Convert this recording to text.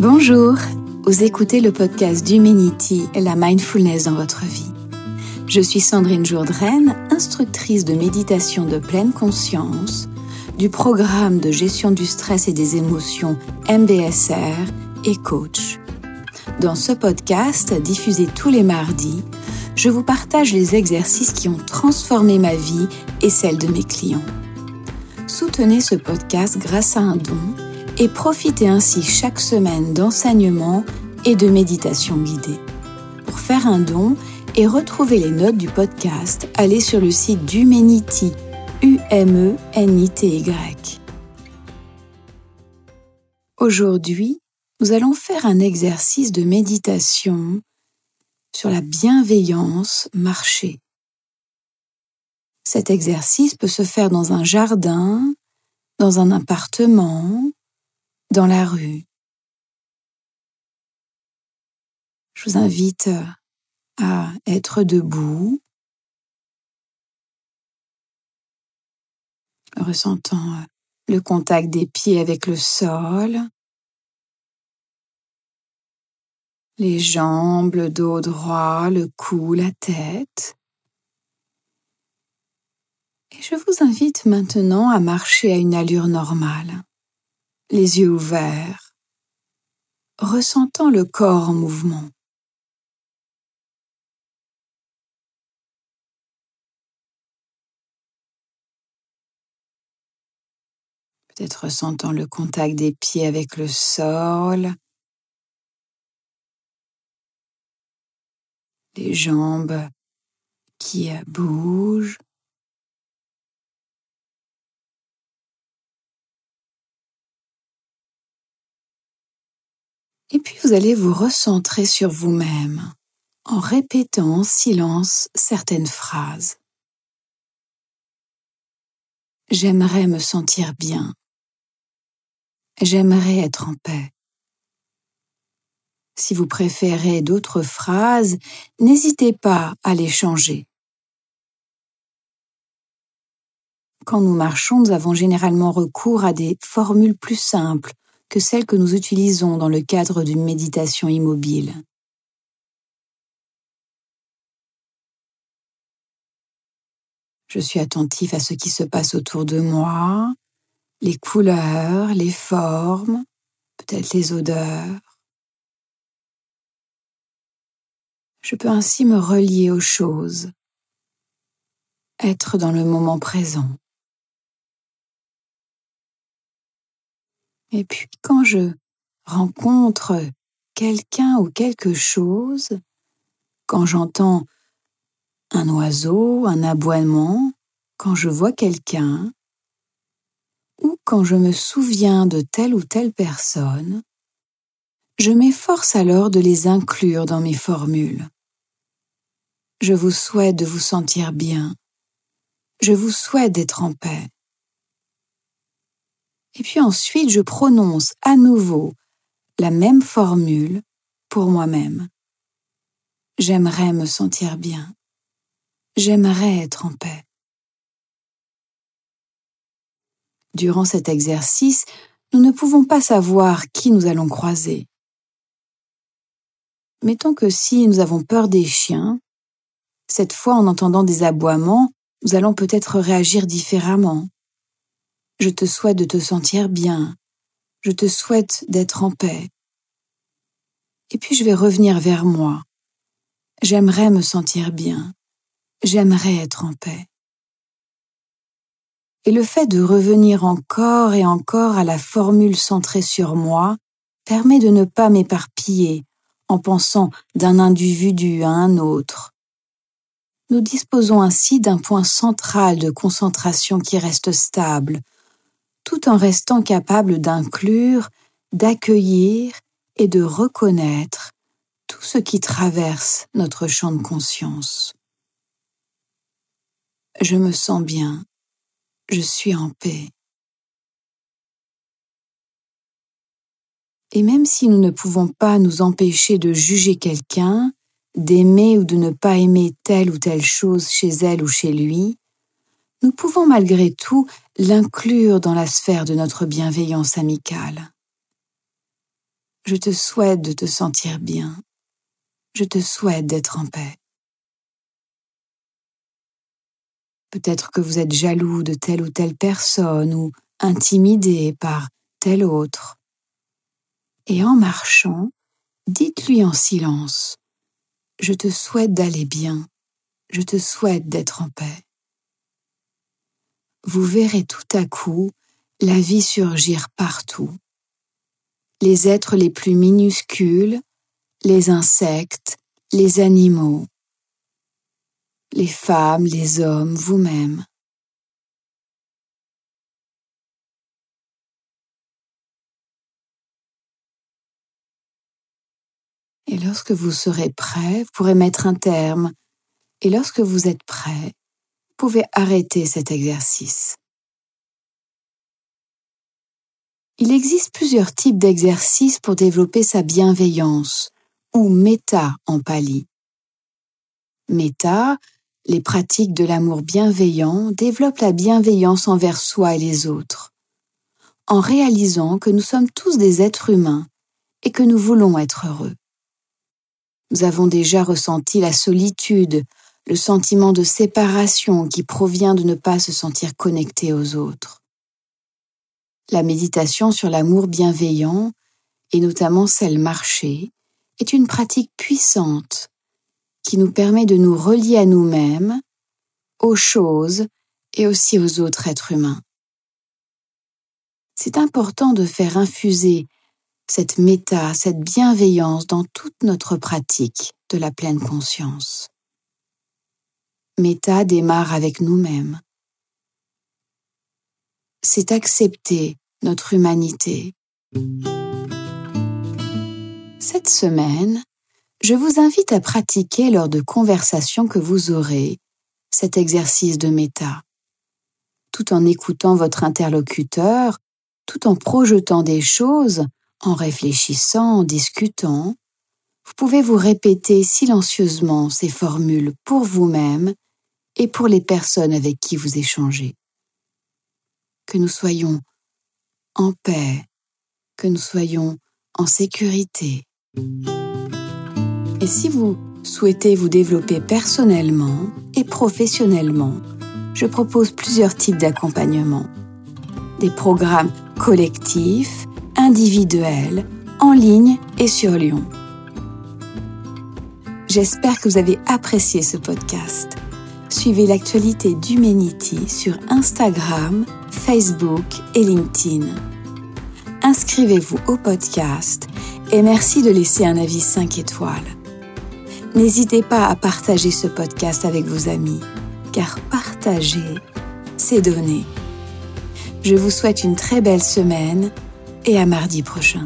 Bonjour, vous écoutez le podcast d'Humanity la mindfulness dans votre vie. Je suis Sandrine Jourdraine, instructrice de méditation de pleine conscience du programme de gestion du stress et des émotions MBSR et coach. Dans ce podcast, diffusé tous les mardis, je vous partage les exercices qui ont transformé ma vie et celle de mes clients. Soutenez ce podcast grâce à un don et profitez ainsi chaque semaine d'enseignements et de méditation guidée. Pour faire un don et retrouver les notes du podcast, allez sur le site d'Humanity, U-M-E-N-I-T-Y. Aujourd'hui, nous allons faire un exercice de méditation sur la bienveillance marché. Cet exercice peut se faire dans un jardin, dans un appartement, dans la rue. Je vous invite euh, à être debout, ressentant euh, le contact des pieds avec le sol, les jambes, le dos droit, le cou, la tête. Et je vous invite maintenant à marcher à une allure normale les yeux ouverts, ressentant le corps en mouvement. Peut-être ressentant le contact des pieds avec le sol, les jambes qui bougent. Et puis vous allez vous recentrer sur vous-même en répétant en silence certaines phrases. J'aimerais me sentir bien. J'aimerais être en paix. Si vous préférez d'autres phrases, n'hésitez pas à les changer. Quand nous marchons, nous avons généralement recours à des formules plus simples que celles que nous utilisons dans le cadre d'une méditation immobile. Je suis attentif à ce qui se passe autour de moi, les couleurs, les formes, peut-être les odeurs. Je peux ainsi me relier aux choses, être dans le moment présent. Et puis quand je rencontre quelqu'un ou quelque chose, quand j'entends un oiseau, un aboiement, quand je vois quelqu'un, ou quand je me souviens de telle ou telle personne, je m'efforce alors de les inclure dans mes formules. Je vous souhaite de vous sentir bien. Je vous souhaite d'être en paix. Et puis ensuite, je prononce à nouveau la même formule pour moi-même. J'aimerais me sentir bien. J'aimerais être en paix. Durant cet exercice, nous ne pouvons pas savoir qui nous allons croiser. Mettons que si nous avons peur des chiens, cette fois en entendant des aboiements, nous allons peut-être réagir différemment. Je te souhaite de te sentir bien. Je te souhaite d'être en paix. Et puis je vais revenir vers moi. J'aimerais me sentir bien. J'aimerais être en paix. Et le fait de revenir encore et encore à la formule centrée sur moi permet de ne pas m'éparpiller en pensant d'un individu à un autre. Nous disposons ainsi d'un point central de concentration qui reste stable, tout en restant capable d'inclure, d'accueillir et de reconnaître tout ce qui traverse notre champ de conscience. Je me sens bien, je suis en paix. Et même si nous ne pouvons pas nous empêcher de juger quelqu'un, d'aimer ou de ne pas aimer telle ou telle chose chez elle ou chez lui, nous pouvons malgré tout l'inclure dans la sphère de notre bienveillance amicale. Je te souhaite de te sentir bien. Je te souhaite d'être en paix. Peut-être que vous êtes jaloux de telle ou telle personne ou intimidé par telle autre. Et en marchant, dites-lui en silence, Je te souhaite d'aller bien, je te souhaite d'être en paix. Vous verrez tout à coup la vie surgir partout. Les êtres les plus minuscules, les insectes, les animaux, les femmes, les hommes, vous-même. Et lorsque vous serez prêt, vous pourrez mettre un terme. Et lorsque vous êtes prêt, pouvez arrêter cet exercice. Il existe plusieurs types d'exercices pour développer sa bienveillance, ou méta en pali. Méta, les pratiques de l'amour bienveillant développent la bienveillance envers soi et les autres, en réalisant que nous sommes tous des êtres humains et que nous voulons être heureux. Nous avons déjà ressenti la solitude, le sentiment de séparation qui provient de ne pas se sentir connecté aux autres. La méditation sur l'amour bienveillant, et notamment celle marchée, est une pratique puissante qui nous permet de nous relier à nous-mêmes, aux choses et aussi aux autres êtres humains. C'est important de faire infuser cette méta, cette bienveillance dans toute notre pratique de la pleine conscience. Méta démarre avec nous-mêmes. C'est accepter notre humanité. Cette semaine, je vous invite à pratiquer lors de conversations que vous aurez cet exercice de méta, tout en écoutant votre interlocuteur, tout en projetant des choses, en réfléchissant, en discutant. Vous pouvez vous répéter silencieusement ces formules pour vous-même et pour les personnes avec qui vous échangez. Que nous soyons en paix, que nous soyons en sécurité. Et si vous souhaitez vous développer personnellement et professionnellement, je propose plusieurs types d'accompagnement. Des programmes collectifs, individuels, en ligne et sur Lyon. J'espère que vous avez apprécié ce podcast. Suivez l'actualité d'Humanity sur Instagram, Facebook et LinkedIn. Inscrivez-vous au podcast et merci de laisser un avis 5 étoiles. N'hésitez pas à partager ce podcast avec vos amis, car partager, c'est donner. Je vous souhaite une très belle semaine et à mardi prochain.